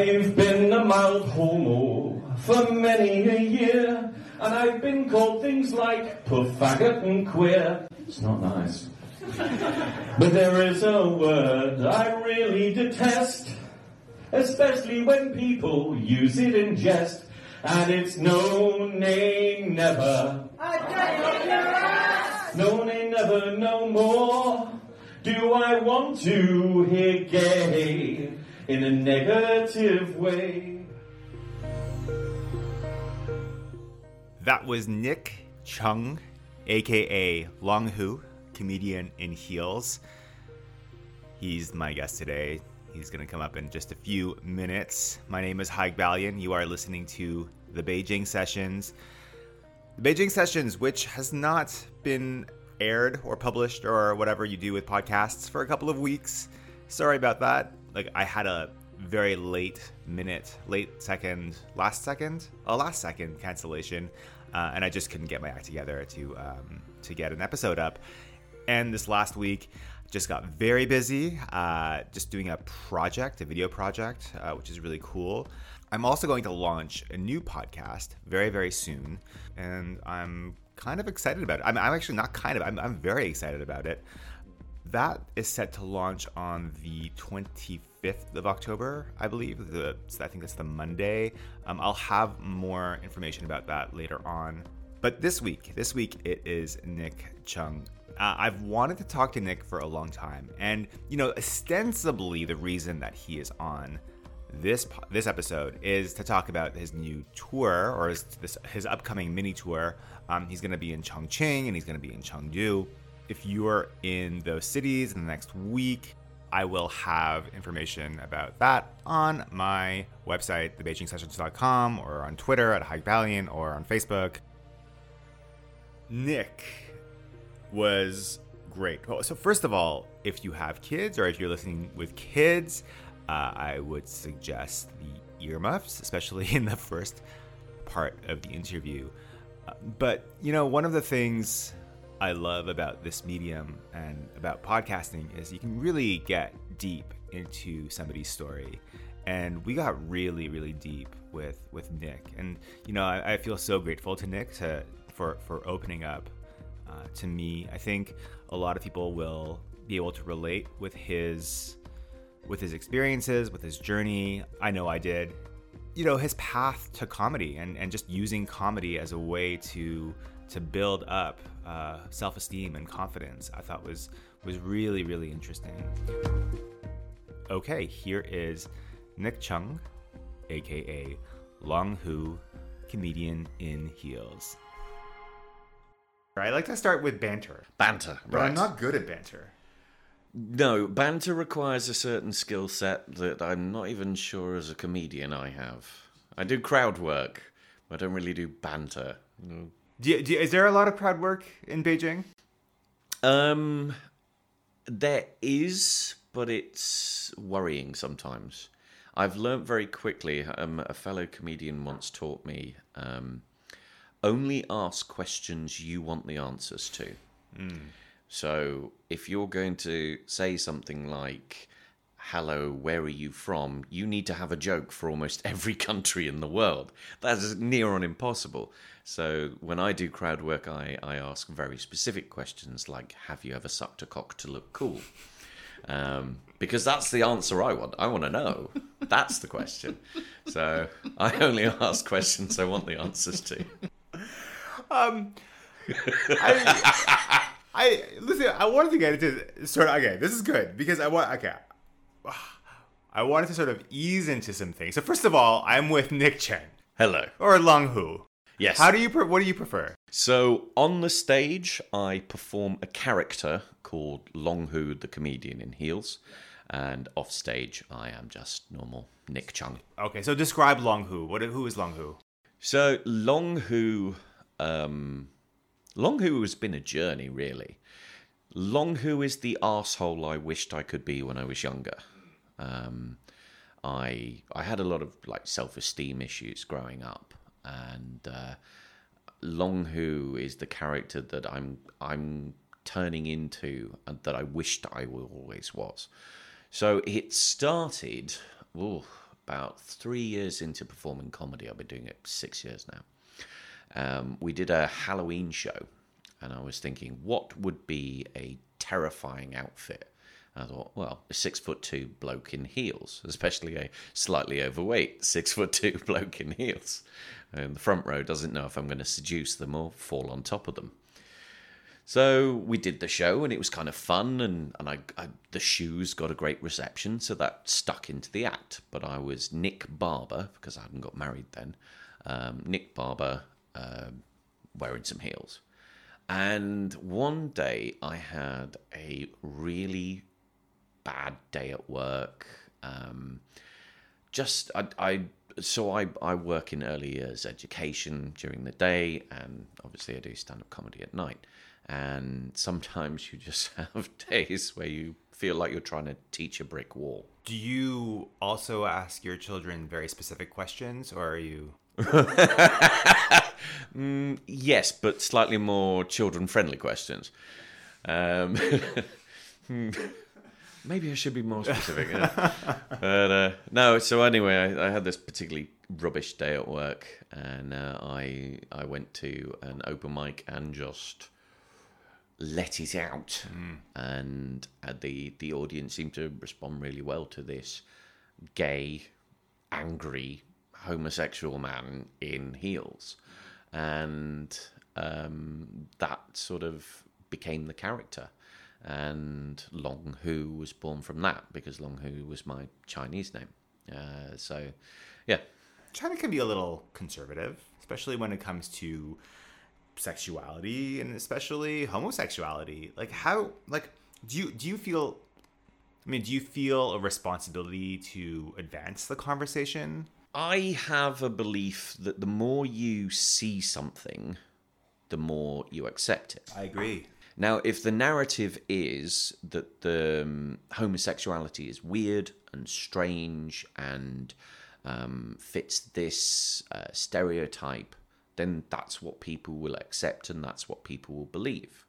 I've been a mild homo for many a year, and I've been called things like puff, faggot, and queer. It's not nice. but there is a word I really detest, especially when people use it in jest, and it's no, name never. No, name never, no more. Do I want to hear gay in a negative way? That was Nick Cheng, aka Long Hu, comedian in heels. He's my guest today. He's going to come up in just a few minutes. My name is Haig Balian. You are listening to the Beijing Sessions. The Beijing Sessions, which has not been aired or published or whatever you do with podcasts for a couple of weeks. Sorry about that. Like, I had a very late minute, late second, last second, a last second cancellation, uh, and I just couldn't get my act together to um, to get an episode up. And this last week, just got very busy, uh, just doing a project, a video project, uh, which is really cool. I'm also going to launch a new podcast very, very soon, and I'm kind of excited about it. I'm, I'm actually not kind of, I'm, I'm very excited about it. That is set to launch on the 25th of October, I believe. The, I think that's the Monday. Um, I'll have more information about that later on. But this week, this week it is Nick Cheng. Uh, I've wanted to talk to Nick for a long time, and you know, ostensibly the reason that he is on this this episode is to talk about his new tour or his this, his upcoming mini tour. Um, he's going to be in Chongqing and he's going to be in Chengdu. If you're in those cities in the next week, I will have information about that on my website, thebeijingsessions.com, or on Twitter at haigbalian, or on Facebook. Nick was great. So, first of all, if you have kids or if you're listening with kids, uh, I would suggest the earmuffs, especially in the first part of the interview. Uh, but, you know, one of the things I love about this medium and about podcasting is you can really get deep into somebody's story. And we got really, really deep with, with Nick. And, you know, I, I feel so grateful to Nick to, for, for opening up uh, to me. I think a lot of people will be able to relate with his with his experiences, with his journey. I know I did. You know, his path to comedy and, and just using comedy as a way to to build up uh, self-esteem and confidence, I thought was was really, really interesting. Okay, here is Nick Cheng, aka Long Hu, comedian in heels. I like to start with banter. Banter, but right. I'm not good at banter. No, banter requires a certain skill set that I'm not even sure as a comedian I have. I do crowd work, but I don't really do banter. Do do is there a lot of crowd work in Beijing? Um, there is, but it's worrying sometimes. I've learnt very quickly. Um, a fellow comedian once taught me um, only ask questions you want the answers to. Mm. So if you're going to say something like, hello, where are you from? You need to have a joke for almost every country in the world. That is near on impossible. So when I do crowd work, I, I ask very specific questions like, have you ever sucked a cock to look cool? Um, because that's the answer I want. I want to know. That's the question. So I only ask questions I want the answers to. Um, I, I listen. I wanted to get into sort of okay. This is good because I want okay. I wanted to sort of ease into some things. So first of all, I'm with Nick Cheng. Hello. Or Long Hu. Yes. How do you? Pre- what do you prefer? So on the stage, I perform a character called Long Hu, the comedian in heels, and off stage, I am just normal Nick Cheng. Okay, so describe Long Hu. What? Who is Long Hu? So Long Hu, um, Long Hu has been a journey, really. Long Hu is the asshole I wished I could be when I was younger. Um, I I had a lot of like self esteem issues growing up, and uh, Long Hu is the character that I'm I'm turning into and that I wished I always was. So it started ooh, about three years into performing comedy. I've been doing it six years now. Um, we did a Halloween show, and I was thinking, what would be a terrifying outfit? I thought, well, a six foot two bloke in heels, especially a slightly overweight six foot two bloke in heels. And the front row doesn't know if I'm going to seduce them or fall on top of them. So we did the show, and it was kind of fun, and, and I, I the shoes got a great reception, so that stuck into the act. But I was Nick Barber because I hadn't got married then. Um, Nick Barber uh, wearing some heels, and one day I had a really bad day at work. Um, just I, I so I, I work in early years education during the day and obviously I do stand up comedy at night and sometimes you just have days where you feel like you're trying to teach a brick wall. Do you also ask your children very specific questions, or are you? mm, yes, but slightly more children-friendly questions. Um, hmm, maybe I should be more specific. yeah. but uh, no. So anyway, I, I, had this particularly rubbish day at work, and uh, I I went to an open mic and just let it out, mm. and uh, the the audience seemed to respond really well to this gay, angry, homosexual man in heels, and um, that sort of became the character. And Long Hu was born from that because Long Hu was my Chinese name. Uh, so, yeah. China can be a little conservative, especially when it comes to sexuality and especially homosexuality like how like do you do you feel i mean do you feel a responsibility to advance the conversation i have a belief that the more you see something the more you accept it i agree now if the narrative is that the um, homosexuality is weird and strange and um, fits this uh, stereotype then that's what people will accept and that's what people will believe.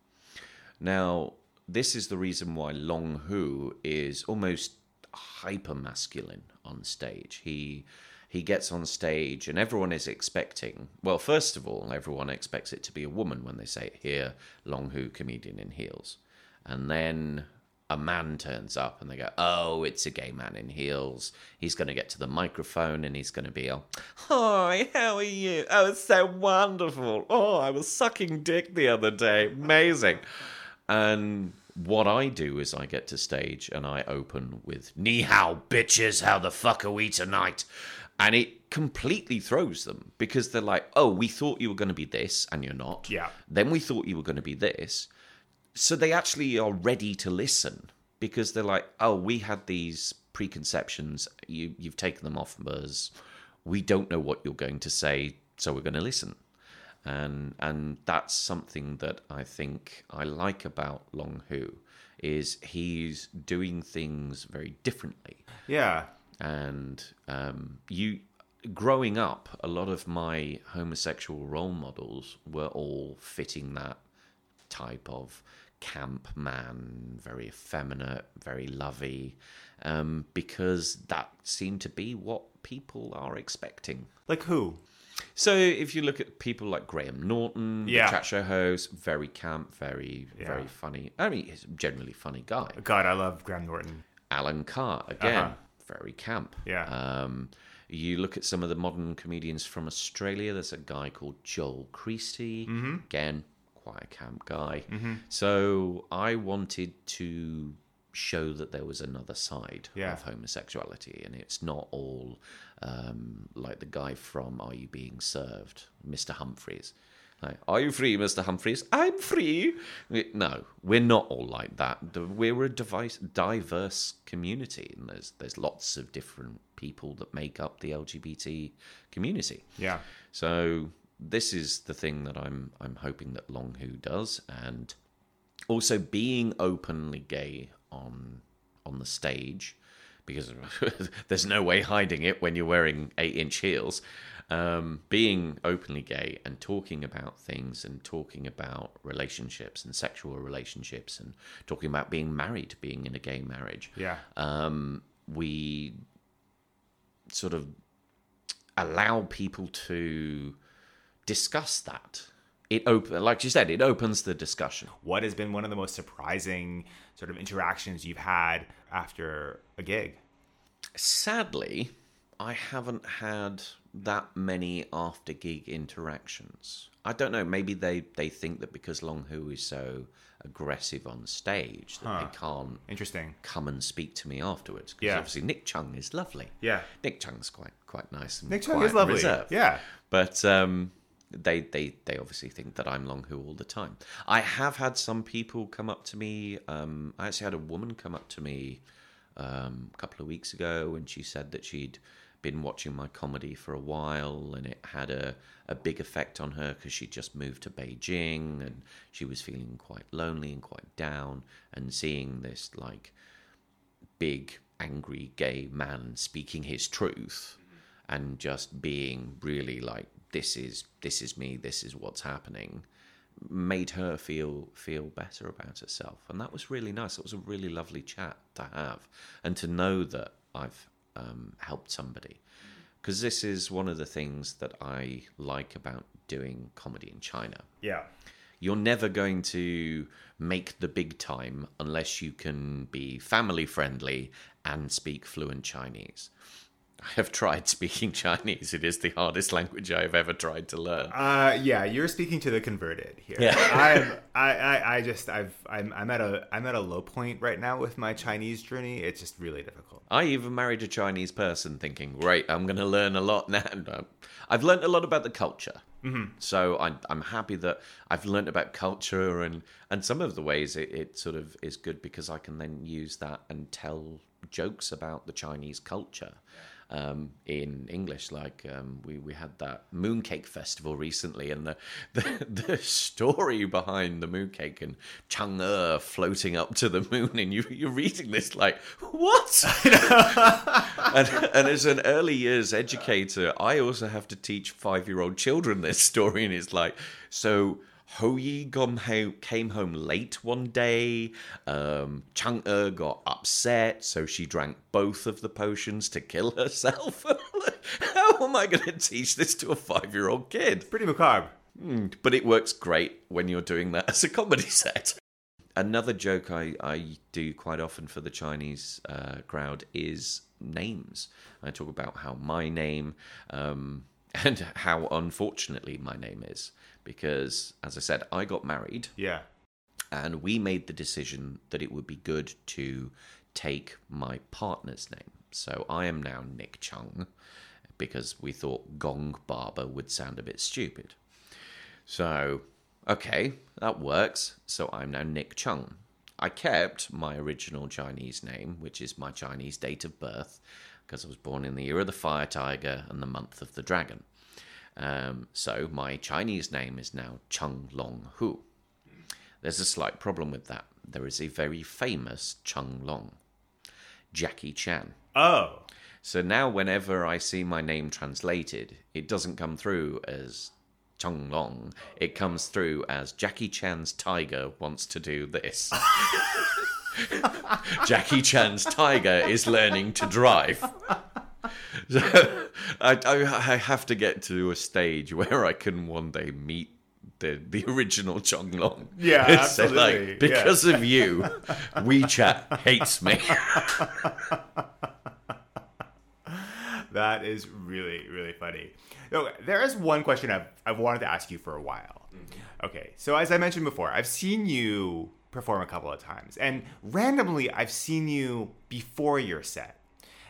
Now, this is the reason why Long Hu is almost hyper masculine on stage. He he gets on stage and everyone is expecting well first of all everyone expects it to be a woman when they say here long hu comedian in heels and then a man turns up and they go, Oh, it's a gay man in heels. He's going to get to the microphone and he's going to be all, Hi, how are you? Oh, it's so wonderful. Oh, I was sucking dick the other day. Amazing. And what I do is I get to stage and I open with, Ni hao, bitches, how the fuck are we tonight? And it completely throws them because they're like, Oh, we thought you were going to be this and you're not. Yeah. Then we thought you were going to be this so they actually are ready to listen because they're like, oh, we had these preconceptions. You you've taken them off us. We don't know what you're going to say, so we're going to listen. And and that's something that I think I like about Long Hu is he's doing things very differently. Yeah. And um, you growing up, a lot of my homosexual role models were all fitting that type of camp man, very effeminate, very lovey, um, because that seemed to be what people are expecting. Like who? So if you look at people like Graham Norton, yeah. chat show host, very camp, very yeah. very funny. I mean, he's a generally funny guy. God, I love Graham Norton. Alan Carr again, uh-huh. Very camp. Yeah. Um, you look at some of the modern comedians from Australia. There's a guy called Joel Creasy. Mm-hmm. Again, quite a camp guy. Mm-hmm. So I wanted to show that there was another side yeah. of homosexuality and it's not all um, like the guy from Are You Being Served, Mr. Humphries. Are you free, Mr. Humphries? I'm free. No, we're not all like that. We're a device, diverse community, and there's there's lots of different people that make up the LGBT community. Yeah. So this is the thing that I'm I'm hoping that Long Hu does, and also being openly gay on on the stage because there's no way hiding it when you're wearing eight inch heels. Um, being openly gay and talking about things and talking about relationships and sexual relationships and talking about being married, being in a gay marriage. Yeah. Um, we sort of allow people to discuss that. It open, like you said, it opens the discussion. What has been one of the most surprising sort of interactions you've had after a gig? Sadly, I haven't had that many after gig interactions. I don't know. Maybe they, they think that because Long Hu is so aggressive on stage that Huh. they can't Interesting. come and speak to me afterwards. Because Yeah. obviously Nick Cheng is lovely. Yeah. Nick Cheng's quite quite nice. And Nick Cheng quite is lovely. reserved. Yeah. But um, they they they obviously think that I'm Long Hu all the time. I have had some people come up to me. Um, I actually had a woman come up to me um, a couple of weeks ago, and she said that she'd been watching my comedy for a while, and it had a a big effect on her because she'd just moved to Beijing, and she was feeling quite lonely and quite down, and seeing this like big angry gay man speaking his truth and just being really like this is this is me this is what's happening made her feel feel better about herself and that was really nice it was a really lovely chat to have and to know that i've um, helped somebody because this is one of the things that i like about doing comedy in china Yeah. you're never going to make the big time unless you can be family friendly and speak fluent Chinese. I have tried speaking Chinese. It is the hardest language I have ever tried to learn. Uh, yeah, you're speaking to the converted here. Yeah. I'm, I, I, I just, I've, I'm, I'm at a, I'm at a low point right now with my Chinese journey. It's just really difficult. I even married a Chinese person thinking, great, I'm going to learn a lot now. I've learned a lot about the culture. Mm-hmm. So I, I'm happy that I've learned about culture and, and some of the ways it, it sort of is good because I can then use that and tell jokes about the Chinese culture. Um, in English, like um, we we had that mooncake festival recently, and the, the the story behind the mooncake and Chang'e floating up to the moon, and you you're reading this like what? and, and as an early years educator, I also have to teach five year old children this story, and it's like so. Hou Yi home, came home late one day. Um, Chang Er got upset, so she drank both of the potions to kill herself. How am I going to teach this to a five year old kid? Pretty macabre. But it works great when you're doing that as a comedy set. Another joke I, I do quite often for the Chinese uh, crowd is names. I talk about how my name um, and how unfortunately my name is. Because, as I said, I got married Yeah. and we made the decision that it would be good to take my partner's name. So I am now Nick Cheng because we thought Gong Barber would sound a bit stupid. So, okay, that works. So I'm now Nick Cheng. I kept my original Chinese name, which is my Chinese date of birth, because I was born in the year of the fire tiger and the month of the dragon. Um, so my Chinese name is now Cheng Long Hu. There's a slight problem with that. There is a very famous Cheng Long, Jackie Chan. Oh. So now, whenever I see my name translated, it doesn't come through as Cheng Long. It comes through as Jackie Chan's tiger wants to do this. Jackie Chan's tiger is learning to drive. So I, I, I have to get to a stage where I can one day meet the, the original Cheng Long. Yeah, say, uh, absolutely, Like, because of you, WeChat hates me. That is really, really funny. No, there is one question I've, I've wanted to ask you for a while. Mm-hmm. Okay, so as I mentioned before, I've seen you perform a couple of times, and randomly I've seen you before your set.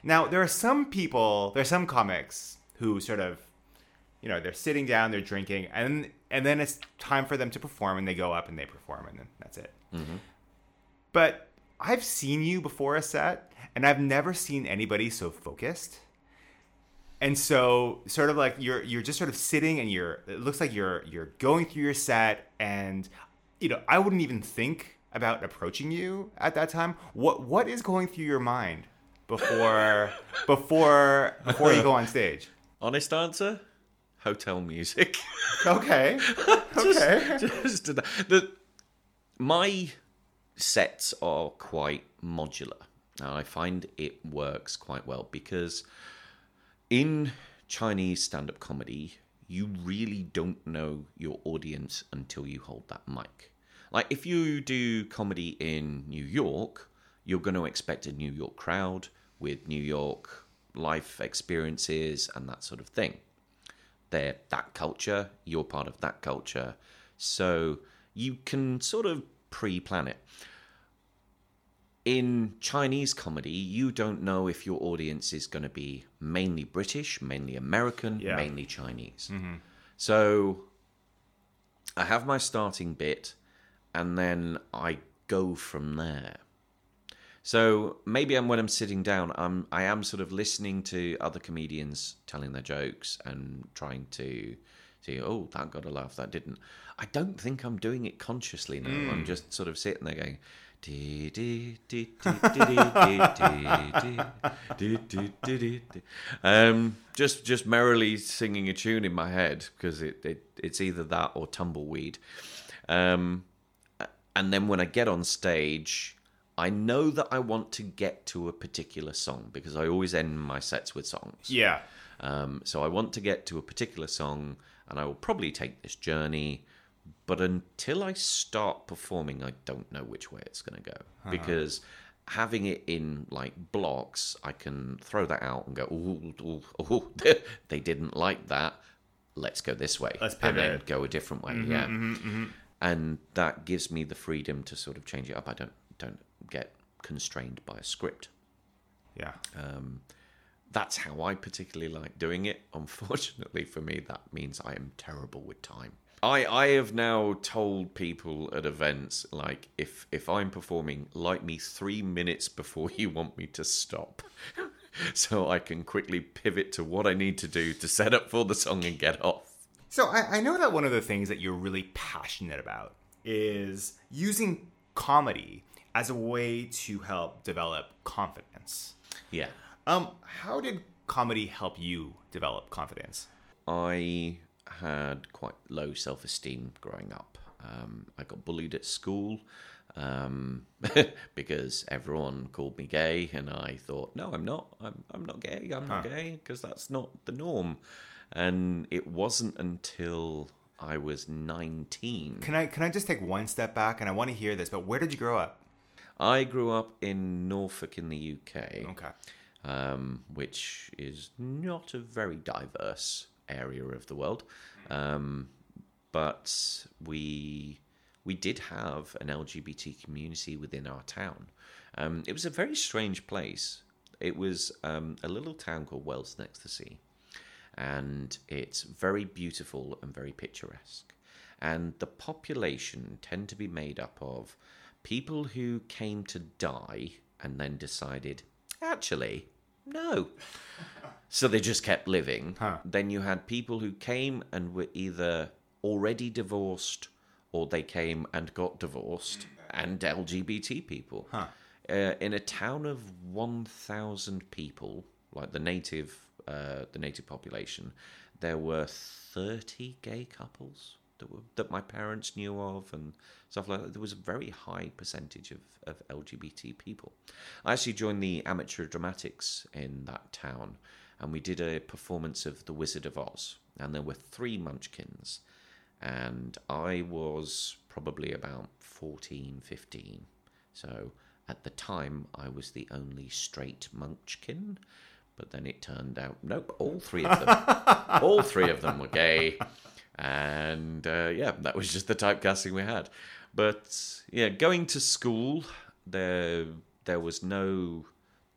Now, there are some people, there are some comics who sort of, you know, they're sitting down, they're drinking, and and then it's time for them to perform, and they go up and they perform, and then that's it. Mm-hmm. But I've seen you before a set, and I've never seen anybody so focused. And so, sort of like you're you're just sort of sitting, and you're it looks like you're you're going through your set, and you know I wouldn't even think about approaching you at that time. What what is going through your mind before before before you go on stage? Honest answer? Hotel music. Okay, okay, Just to- the my sets are quite modular. Now I find it works quite well because in Chinese stand up comedy, you really don't know your audience until you hold that mic. Like, if you do comedy in New York, you're going to expect a New York crowd with New York life experiences and that sort of thing. They're that culture, you're part of that culture. So you can sort of pre plan it. In Chinese comedy, you don't know if your audience is going to be mainly British, mainly American, Yeah. mainly Chinese. Mm-hmm. So I have my starting bit and then I go from there. So maybe I'm when I'm sitting down, I'm I am sort of listening to other comedians telling their jokes and trying to see, oh, that got a laugh, that didn't. I don't think I'm doing it consciously now. Mm. I'm just sort of sitting there going. um, just just merrily singing a tune in my head because it, it it's either that or tumbleweed, um, and then when I get on stage, I know that I want to get to a particular song because I always end my sets with songs. Yeah. Um, so I want to get to a particular song, and I will probably take this journey. But until I start performing, I don't know which way it's going to go uh-huh. because having it in like blocks, I can throw that out and go, "Ooh, ooh, ooh, they didn't like that. Let's go this way, Let's and then go a different way." Mm-hmm, yeah, mm-hmm, mm-hmm. and that gives me the freedom to sort of change it up. I don't don't get constrained by a script Yeah. Um, that's how I particularly like doing it. Unfortunately for me, that means I am terrible with time. I, I have now told people at events like if if I'm performing, like me three minutes before you want me to stop, so I can quickly pivot to what I need to do to set up for the song and get off. So I, I know that one of the things that you're really passionate about is using comedy as a way to help develop confidence. Yeah, Um, how did comedy help you develop confidence? I had quite low self esteem growing up. Um, I got bullied at school um, because everyone called me gay, and I thought, no, I'm not. I'm, I'm not gay. I'm not gay because that's not the norm. And it wasn't until I was 19. Can I can I just take one step back and I want to hear this, but where did you grow up? I grew up in Norfolk in the UK. Okay. um, which is not a very diverse area of the world. Um, but we we did have an LGBT community within our town. Um, it was a very strange place. It was um, a little town called Wells next to the sea, and it's very beautiful and very picturesque. And the population tend to be made up of people who came to die and then decided, actually, no. So they just kept living. Huh. Then you had people who came and were either already divorced or they came and got divorced, and LGBT people. Huh. Uh, in a town of 1,000 people, like the native, uh, the native population, there were 30 gay couples that were that my parents knew of and stuff like that. There was a very high percentage of, of LGBT people. I actually joined the amateur dramatics in that town, and we did a performance of The Wizard of Oz, and there were three Munchkins, and I was probably about 14, 15. So at the time, I was the only straight Munchkin. But then it turned out, nope, all three of them, all three of them were gay, and uh, yeah, that was just the typecasting we had. But yeah, going to school, there there was no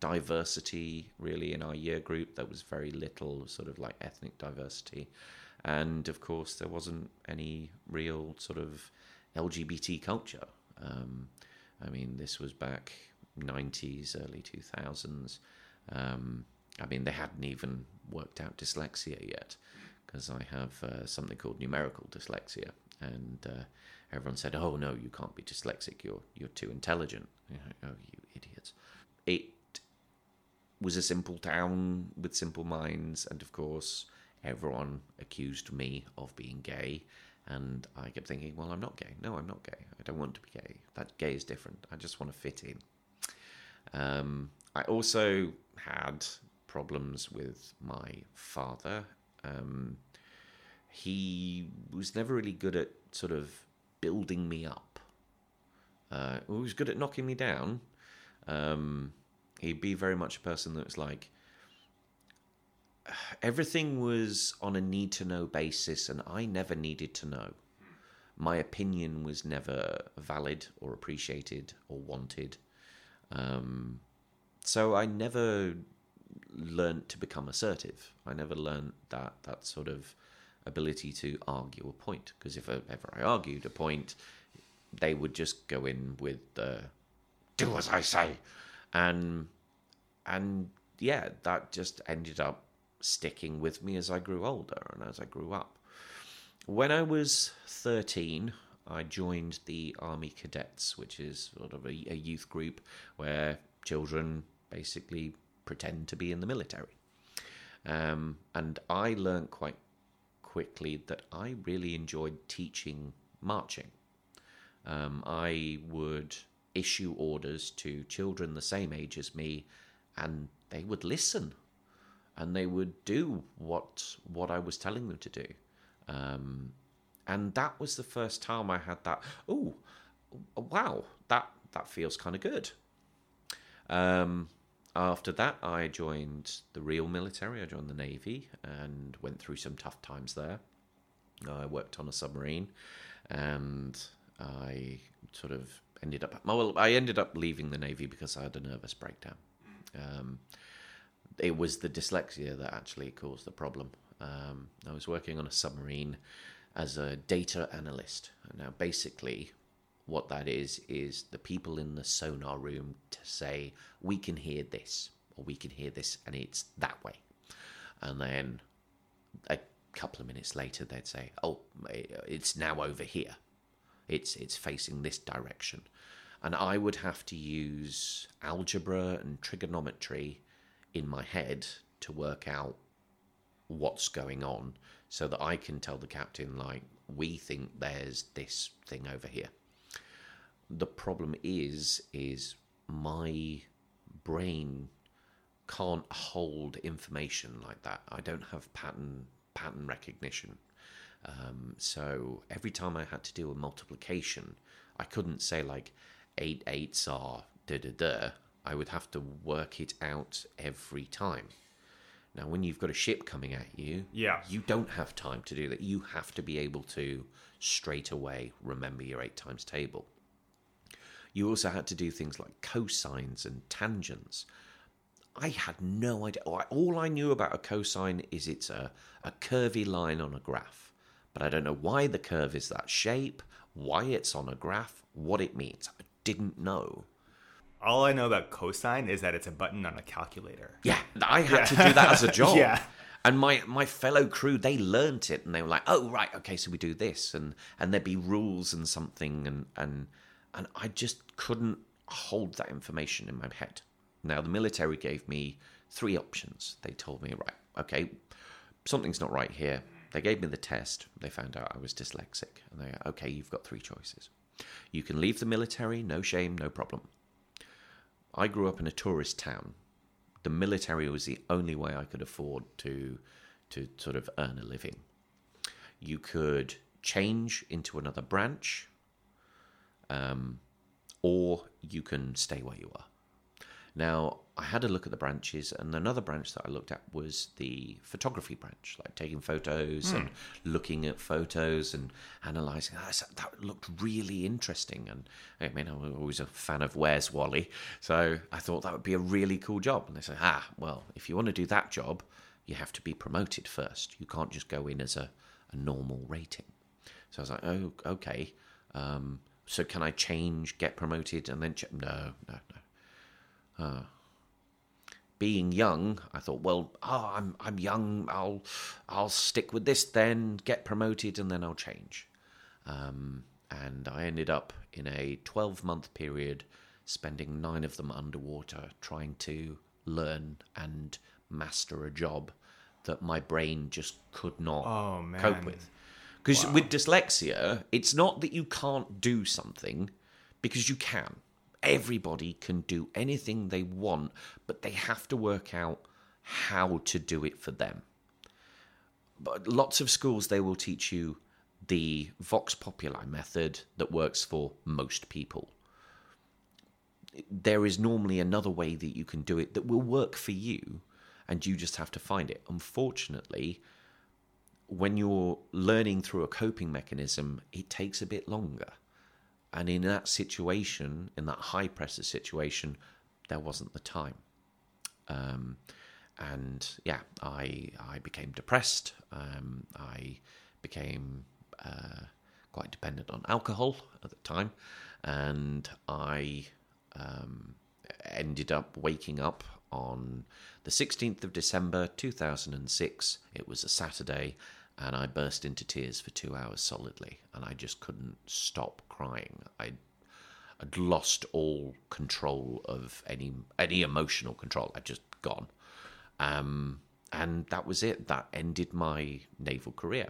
diversity really in our year group. There was very little sort of like ethnic diversity, and of course, there wasn't any real sort of LGBT culture. Um, I mean, this was back 90s, early 2000s. Um, I mean, they hadn't even worked out dyslexia yet because I have uh, something called numerical dyslexia, and uh, everyone said, "Oh no, you can't be dyslexic. You're you're too intelligent." Oh, you idiots! It was a simple town with simple minds, and of course, everyone accused me of being gay. And I kept thinking, well, I'm not gay. No, I'm not gay. I don't want to be gay. That gay is different. I just want to fit in. Um, I also had problems with my father. Um, he was never really good at sort of building me up. Uh, he was good at knocking me down. Um, he'd be very much a person that was like, everything was on a need to know basis, and I never needed to know. My opinion was never valid or appreciated or wanted. Um, so I never learned to become assertive. I never learned that that sort of ability to argue a point. Because if ever I argued a point, they would just go in with the "do as I say," and and yeah, that just ended up sticking with me as I grew older and as I grew up. When I was 13, I joined the Army Cadets, which is sort of a, a youth group where children basically pretend to be in the military. Um, and I learned quite quickly that I really enjoyed teaching marching. Um, I would issue orders to children the same age as me, and they would listen and they would do what what I was telling them to do. Um, and that was the first time I had that. Oh, wow, that that feels kind of good. Um, after that, I joined the real military. I joined the navy and went through some tough times there. I worked on a submarine, and I sort of ended up. Well, I ended up leaving the navy because I had a nervous breakdown. Um, it was the dyslexia that actually caused the problem. Um, I was working on a submarine as a data analyst. Now, basically, what that is is the people in the sonar room to say we can hear this or we can hear this, and it's that way. And then a couple of minutes later, they'd say, "Oh, it's now over here. It's it's facing this direction." And I would have to use algebra and trigonometry in my head to work out what's going on so that I can tell the captain, like, we think there's this thing over here. The problem is, is my brain can't hold information like that. I don't have pattern pattern recognition. Um, so every time I had to do a multiplication, I couldn't say like eight eights are da da da. I would have to work it out every time. Now, when you've got a ship coming at you, Yeah. you don't have time to do that. You have to be able to straight away remember your eight times table. You also had to do things like cosines and tangents. I had no idea. All I knew about a cosine is it's a, a curvy line on a graph. But I don't know why the curve is that shape, why it's on a graph, what it means. I didn't know. All I know about cosine is that it's a button on a calculator. Yeah, I had to do that as a job. Yeah. And my, my fellow crew, they learnt it and they were like, oh, right, okay, so we do this. And, and there'd be rules and something. And, and, and I just couldn't hold that information in my head. Now, the military gave me three options. They told me, right, okay, something's not right here. They gave me the test. They found out I was dyslexic. And they, okay, you've got three choices. You can leave the military, no shame, no problem. I grew up in a tourist town. The military was the only way I could afford to to sort of earn a living. You could change into another branch, um, or you can stay where you are. Now, I had a look at the branches, and another branch that I looked at was the photography branch, like taking photos and looking at photos and analysing. Ah, so That looked really interesting, and I mean, I'm always a fan of Where's Wally, so I thought that would be a really cool job. And they said, ah, well, if you want to do that job, you have to be promoted first. You can't just go in as a, a normal rating. So I was like, oh, okay. Um, so can I change, get promoted, and then ch- no, no, no being young, I thought, well, oh, I'm I'm young. I'll I'll stick with this, then get promoted, and then I'll change. Um, and I ended up in a 12 month period, spending nine of them underwater, trying to learn and master a job that my brain just could not Oh, man. cope with. Because with dyslexia, it's not that you can't do something, because you can. Everybody can do anything they want, but they have to work out how to do it for them. But lots of schools they will teach you the vox populi method that works for most people. There is normally another way that you can do it that will work for you, and you just have to find it. Unfortunately, when you're learning through a coping mechanism, it takes a bit longer. And in that situation, in that high pressure situation, there wasn't the time. Um, and yeah, I I became depressed. Um, I became uh, quite dependent on alcohol at the time, and I um, ended up waking up on the 16th of December 2006. It was a Saturday, and I burst into tears for two hours solidly, and I just couldn't stop crying. I I'd lost all control of any any emotional control. I'd just gone, um, and that was it. That ended my naval career,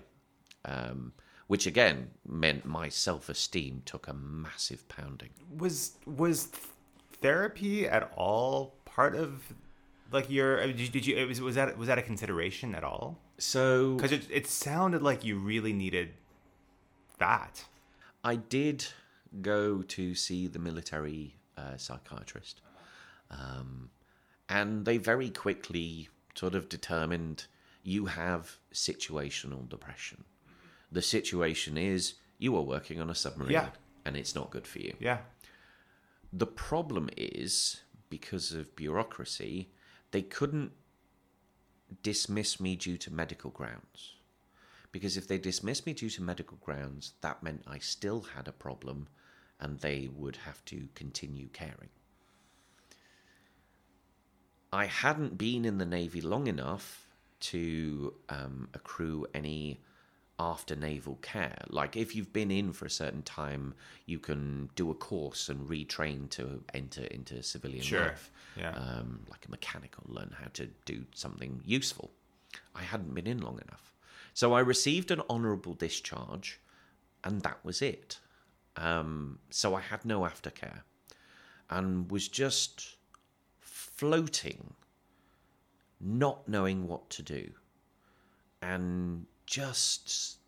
um, which again meant my self esteem took a massive pounding. Was was therapy at all part of like your? Did, did you? Was, was that was that a consideration at all? So Because it it sounded like you really needed that. I did go to see the military uh, psychiatrist, um, and they very quickly sort of determined you have situational depression. The situation is you are working on a submarine, Yeah. and it's not good for you. Yeah. The problem is because of bureaucracy, they couldn't dismiss me due to medical grounds. Because if they dismissed me due to medical grounds, that meant I still had a problem and they would have to continue caring. I hadn't been in the Navy long enough to um, accrue any after naval care. Like, if you've been in for a certain time, you can do a course and retrain to enter into civilian Sure. life. Yeah. Um, like a mechanic or learn how to do something useful. I hadn't been in long enough. So I received an honourable discharge, and that was it. Um, so I had no aftercare and was just floating, not knowing what to do, and just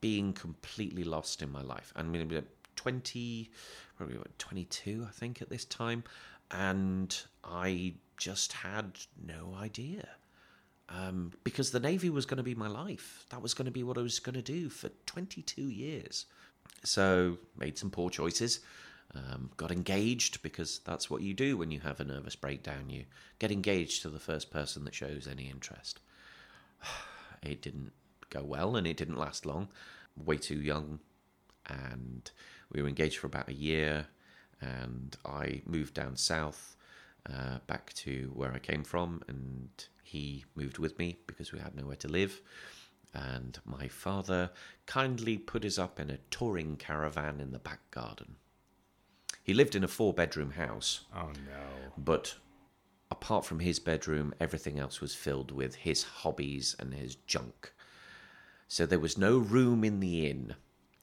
being completely lost in my life. I mean, going to be 20, probably what, 22, I think, at this time. And I just had no idea. Um, because the Navy was going to be my life. That was going to be what I was going to do for 22 years. So, made some poor choices. Um, got engaged because that's what you do when you have a nervous breakdown. You get engaged to the first person that shows any interest. It didn't go well and it didn't last long. Way too young. And we were engaged for about a year. And I moved down south uh, back to where I came from. And he moved with me because we had nowhere to live. And my father kindly put us up in a touring caravan in the back garden. He lived in a four bedroom house, Oh no. but apart from his bedroom, everything else was filled with his hobbies and his junk. So there was no room in the inn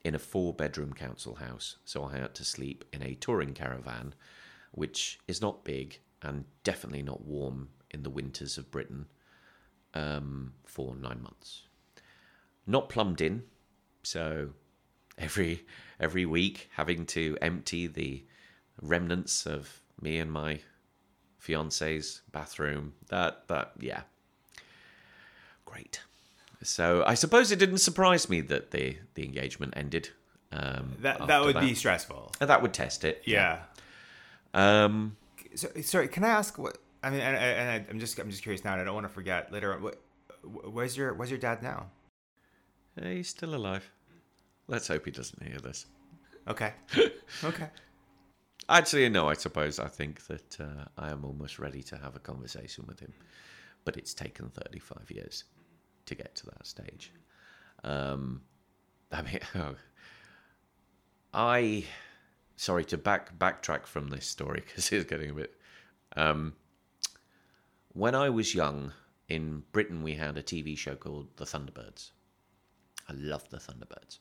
in a four bedroom council house, so I had to sleep in a touring caravan, which is not big and definitely not warm in the winters of Britain, um, for nine months. Not plumbed in, so every every week having to empty the remnants of me and my fiance's bathroom. That that yeah. Great. So I suppose it didn't surprise me that the the engagement ended. Um, That that would be stressful. Uh, that would test it. Yeah. Um, So, sorry, can I ask what? I mean, and, and I, I'm just I'm just curious now, and I don't want to forget later. on. What, where's your Where's your dad now? he's still alive. Let's hope he doesn't hear this. Okay. okay. Actually, no. I suppose I think that uh, I am almost ready to have a conversation with him, but it's taken thirty-five years to get to that stage. Um, I mean, I sorry to back backtrack from this story because it's getting a bit. Um, when I was young in Britain, we had a TV show called The Thunderbirds. I loved The Thunderbirds.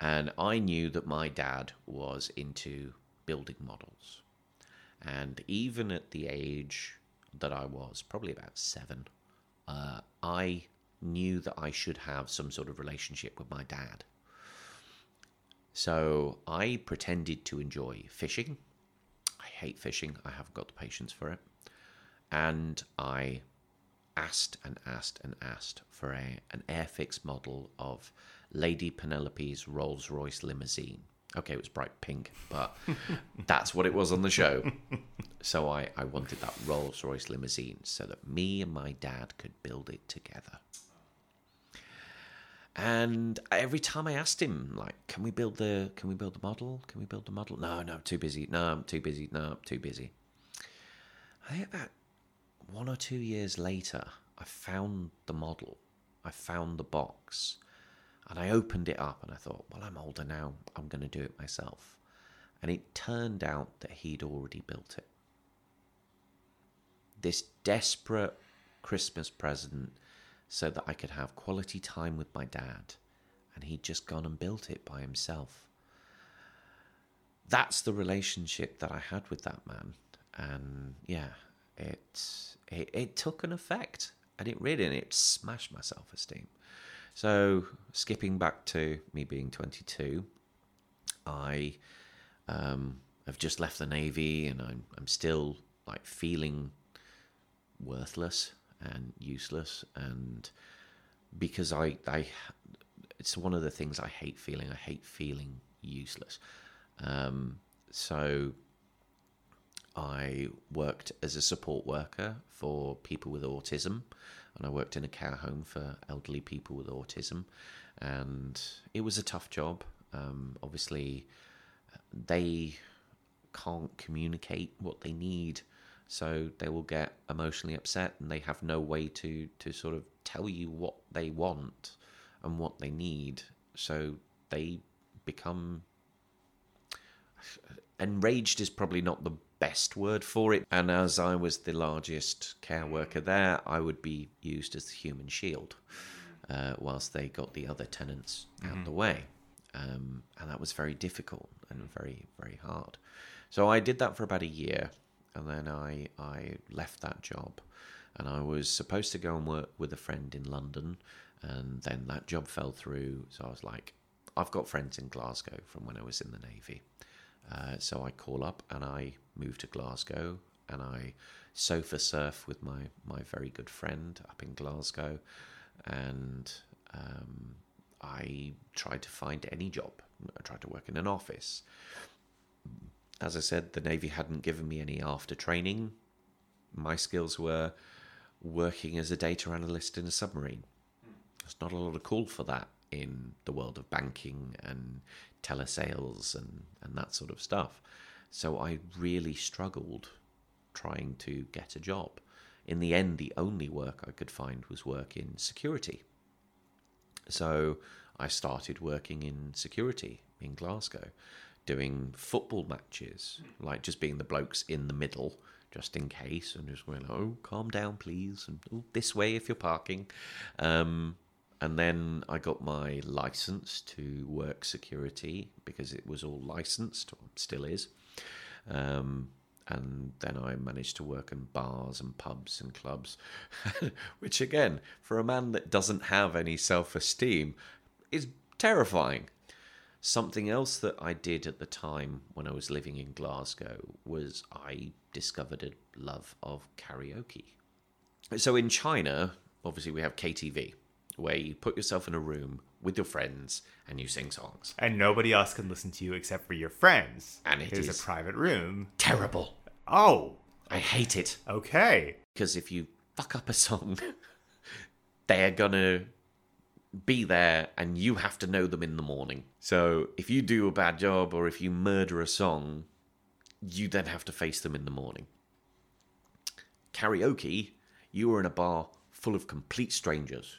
And I knew that my dad was into building models. And even at the age that I was, probably about seven, uh, I knew that I should have some sort of relationship with my dad. So I pretended to enjoy fishing. I hate fishing, I haven't got the patience for it. And I asked and asked and asked for a, an Airfix model of Lady Penelope's Rolls Royce limousine. Okay, it was bright pink, but that's what it was on the show. So I, I wanted that Rolls Royce limousine so that me and my dad could build it together. And every time I asked him, like, can we build the can we build the model? Can we build the model? No, no, I'm too busy. No, I'm too busy. No, I'm too busy. I think about one or two years later, I found the model. I found the box. And I opened it up and I thought, well, I'm older now. I'm going to do it myself. And it turned out that he'd already built it. This desperate Christmas present so that I could have quality time with my dad. And he'd just gone and built it by himself. That's the relationship that I had with that man. And yeah, it, it, it took an effect. And it really, and it smashed my self esteem. So, skipping back to me being 22, I um, have just left the Navy and I'm, I'm still like feeling worthless and useless. And because I, I, it's one of the things I hate feeling. I hate feeling useless. Um, so I worked as a support worker for people with autism and I worked in a care home for elderly people with autism, and it was a tough job. Um, obviously, they can't communicate what they need, so they will get emotionally upset, and they have no way to to sort of tell you what they want and what they need. So they become enraged is probably not the best word for it. And as I was the largest care worker there, I would be used as the human shield uh, whilst they got the other tenants out mm-hmm. the way. Um, and that was very difficult and very, very hard. So I did that for about a year. And then I, I left that job. And I was supposed to go and work with a friend in London. And then that job fell through. So I was like, I've got friends in Glasgow from when I was in the Navy. Uh, so I call up and I move to Glasgow and I sofa surf with my, my very good friend up in Glasgow. And um, I tried to find any job. I tried to work in an office. As I said, the Navy hadn't given me any after training. My skills were working as a data analyst in a submarine. There's not a lot of call for that in the world of banking and telesales and, and that sort of stuff. So I really struggled trying to get a job. In the end, the only work I could find was work in security. So I started working in security in Glasgow, doing football matches, like just being the blokes in the middle, just in case, and just going, oh, calm down, please, and oh, this way if you're parking. Um, and then I got my license to work security because it was all licensed, or still is. Um, and then I managed to work in bars and pubs and clubs, which again, for a man that doesn't have any self esteem, is terrifying. Something else that I did at the time when I was living in Glasgow was I discovered a love of karaoke. So in China, obviously, we have KTV, where you put yourself in a room with your friends and you sing songs. And nobody else can listen to you except for your friends. And it is is a private room. Terrible. Oh, I hate it. okay. Because if you fuck up a song, they're gonna be there and you have to know them in the morning. So if you do a bad job or if you murder a song, you then have to face them in the morning. Karaoke, you are in a bar full of complete strangers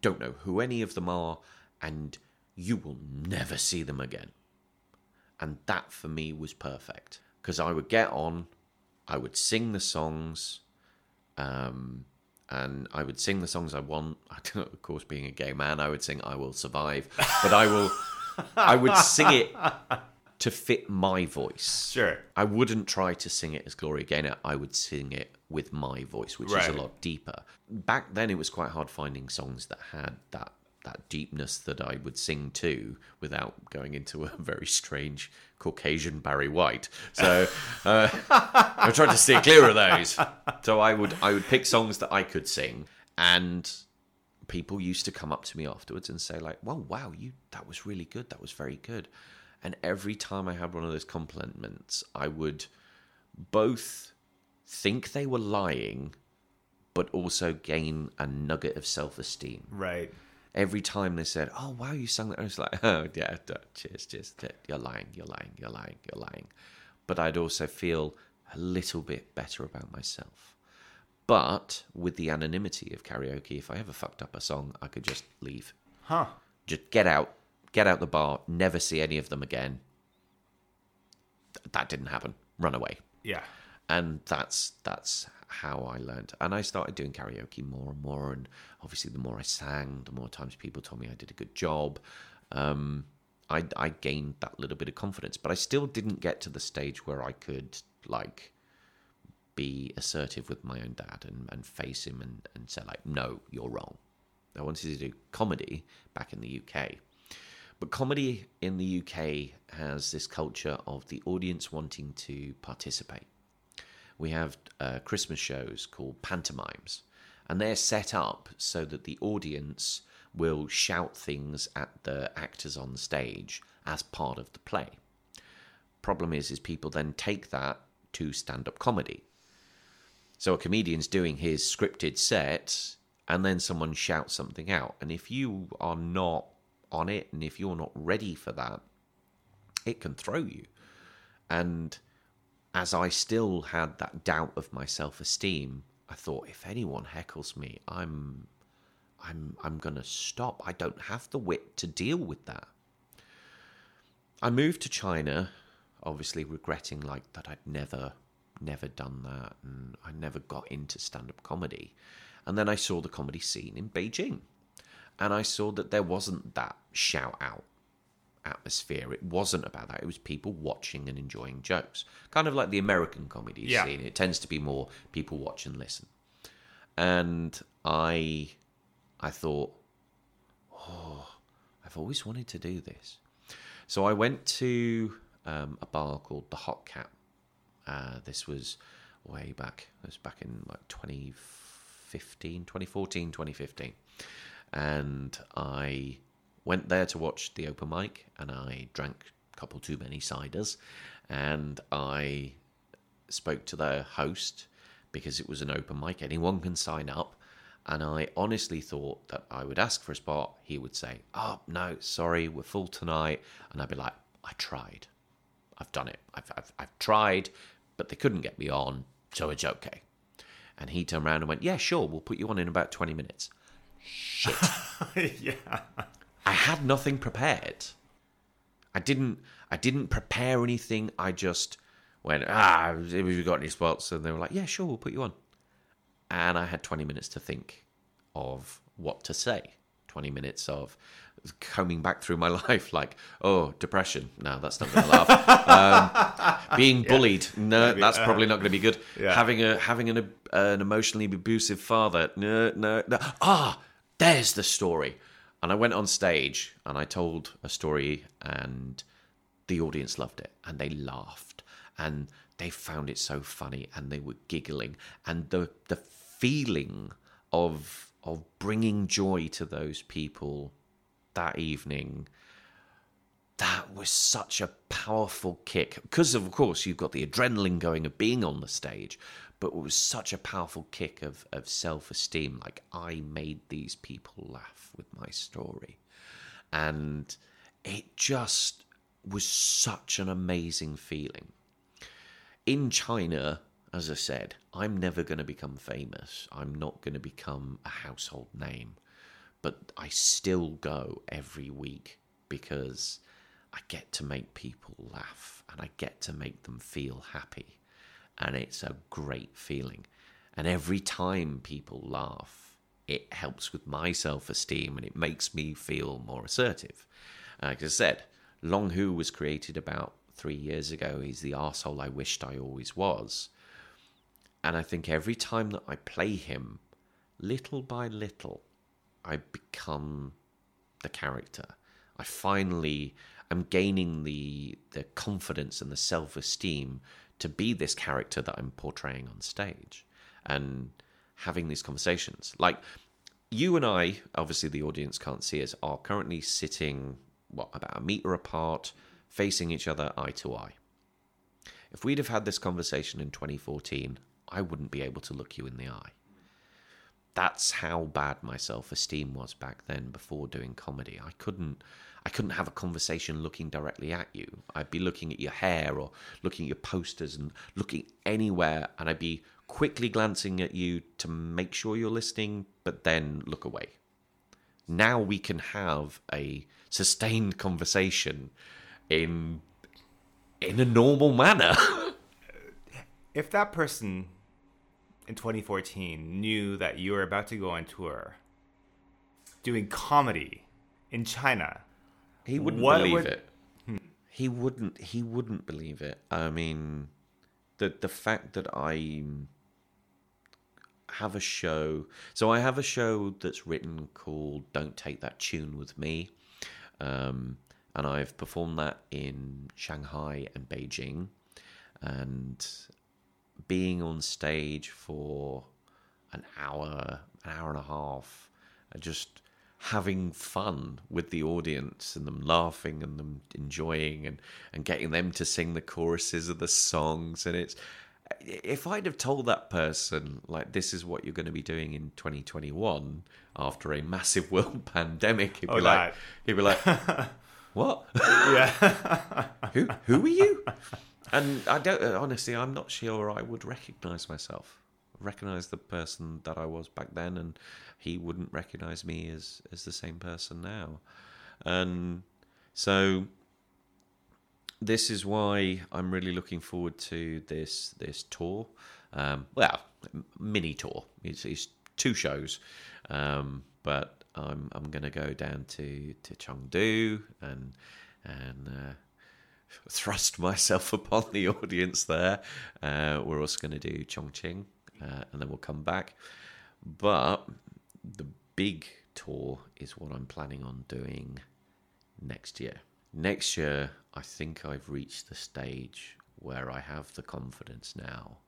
don't know who any of them are, and you will never see them again. And that for me was perfect because I would get on, I would sing the songs, um, and I would sing the songs I want. of course, being a gay man, I would sing "I Will Survive," but I will, I would sing it to fit my voice. Sure. I wouldn't try to sing it as Gloria Gaynor. I would sing it with my voice, which is a lot deeper. Back then, it was quite hard finding songs that had that that deepness that I would sing to without going into a very strange Caucasian Barry White. So uh, I tried to steer clear of those. So I would I would pick songs that I could sing, and people used to come up to me afterwards and say like, "Well, wow, you that was really good. That was very good." And every time I had one of those compliments, I would both think they were lying, but also gain a nugget of self-esteem. Right. Every time they said, "Oh, wow, you sang that," I was like, "Oh, yeah, cheers, cheers. You're lying, you're lying, you're lying, you're lying." But I'd also feel a little bit better about myself. But with the anonymity of karaoke, if I ever fucked up a song, I could just leave. Huh. Just get out, get out the bar, never see any of them again. Th- that didn't happen. Run away. Yeah. And that's that's how I learned. And I started doing karaoke more and more. And obviously, the more I sang, the more times people told me I did a good job. Um, I, I gained that little bit of confidence, but I still didn't get to the stage where I could like be assertive with my own dad and, and face him and, and say like, no, you're wrong. I wanted to do comedy back in the UK. But comedy in the UK has this culture of the audience wanting to participate. We have uh, Christmas shows called pantomimes, and they're set up so that the audience will shout things at the actors on stage as part of the play. Problem is, is people then take that to stand-up comedy. So a comedian's doing his scripted set, and then someone shouts something out. And if you are not on it, and if you're not ready for that, it can throw you. And as I still had that doubt of my self-esteem, I thought if anyone heckles me, I'm I'm I'm going to stop. I don't have the wit to deal with that. I moved to China, obviously regretting like that I'd never never done that and I never got into stand-up comedy. And then I saw the comedy scene in Beijing. And I saw that there wasn't that shout out atmosphere. It wasn't about that. It was people watching and enjoying jokes. Kind of like the American comedy Yeah. scene. It tends to be more people watch and listen. And I I thought, oh, I've always wanted to do this. So I went to um, a bar called the Hot Cat. Uh, this was way back. It was back in like 2015, 2014, 2015. And I went there to watch the open mic and I drank a couple too many ciders. And I spoke to the host because it was an open mic, anyone can sign up. And I honestly thought that I would ask for a spot. He would say, Oh, no, sorry, we're full tonight. And I'd be like, I tried. I've done it. I've, I've, I've tried, but they couldn't get me on, so it's okay. And he turned around and went, Yeah, sure, we'll put you on in about 20 minutes. Shit. yeah. I had nothing prepared. I didn't. I didn't prepare anything. I just went. Ah, have you got any spots? And they were like, "Yeah, sure, we'll put you on." And I had twenty minutes to think of what to say. Twenty minutes of combing back through my life, like, oh, depression. No, that's not going to laugh. Um, being bullied. No, that's probably not going to be good. Yeah. Having a having an an emotionally abusive father. No, no, no. Ah, there's the story. And I went on stage and I told a story, and the audience loved it and they laughed and they found it so funny and they were giggling. And the the feeling of of bringing joy to those people that evening that was such a powerful kick. Because of course you've got the adrenaline going of being on the stage but it was such a powerful kick of, of self-esteem. Like i made these people laugh with my story. And it just was such an amazing feeling. In china as i said i'm never going to become famous. I'm not going to become a household name. But I still go every week because I get to make people laugh and I get to make them feel happy. And it's a great feeling. And every time people laugh, it helps with my self esteem and it makes me feel more assertive. Uh, like I said, Long Hu was created about three years ago. He's the asshole I wished I always was. And I think every time that I play him, little by little, I become the character. I finally am gaining the the confidence and the self esteem to be this character that I'm portraying on stage and having these conversations. Like you and I, obviously the audience can't see us, are currently sitting what about a meter apart, facing each other eye to eye. If we'd have had this conversation in 2014, I wouldn't be able to look you in the eye. That's how bad my self-esteem was back then before doing comedy. I couldn't I couldn't have a conversation looking directly at you. I'd be looking at your hair or looking at your posters and looking anywhere and I'd be quickly glancing at you to make sure you're listening but then look away. Now we can have a sustained conversation in in a normal manner. if that person in 2014 knew that you were about to go on tour doing comedy in China, he wouldn't What believe would- it. He wouldn't. He wouldn't believe it. I mean, the the fact that I have a show. So I have a show that's written called "Don't Take That Tune with Me," um, and I've performed that in Shanghai and Beijing, and being on stage for an hour, an hour and a half, and just having fun with the audience and them laughing and them enjoying and, and getting them to sing the choruses of the songs. And it's, if I'd have told that person, like, this is what you're going to be doing in 2021 after a massive world pandemic, he'd be Oh, like, that. he'd be like, what? yeah, who who are you? And I don't honestly, I'm not sure I would recognize myself, recognize the person that I was back then, and he wouldn't recognize me as as the same person now. And so this is why I'm really looking forward to this this tour. Um, well, mini tour. It's, it's two shows, um, but I'm I'm going to go down to to Chengdu and and uh, thrust myself upon the audience there. Uh, we're also going to do Chongqing, uh, and then we'll come back. But the big tour is what I'm planning on doing next year. Next year, I think I've reached the stage where I have the confidence now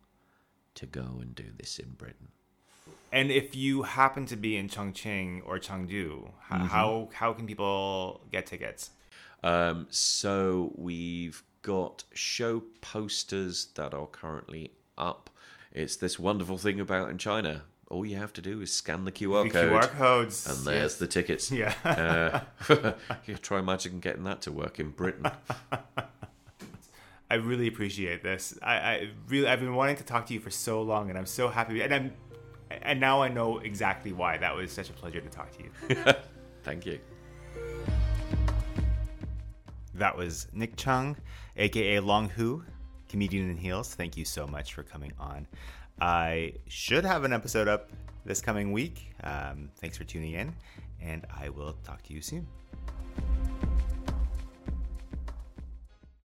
to go and do this in Britain. and if you happen to be in Chongqing or Chengdu, h- how how can people get tickets? Um, so we've got show posters that are currently up. It's this wonderful thing about in China. All you have to do is scan the QR The code, QR codes. and there's yes. the tickets. Yeah. Uh, you try magic getting that to work in Britain. I really appreciate this. I, I really I've been wanting to talk to you for so long, and I'm so happy. And I'm and now I know exactly why. That was such a pleasure to talk to you. Thank you. That was Nick Cheng, aka Long Hu, comedian in heels. Thank you so much for coming on. I should have an episode up this coming week. Um, thanks for tuning in, and I will talk to you soon.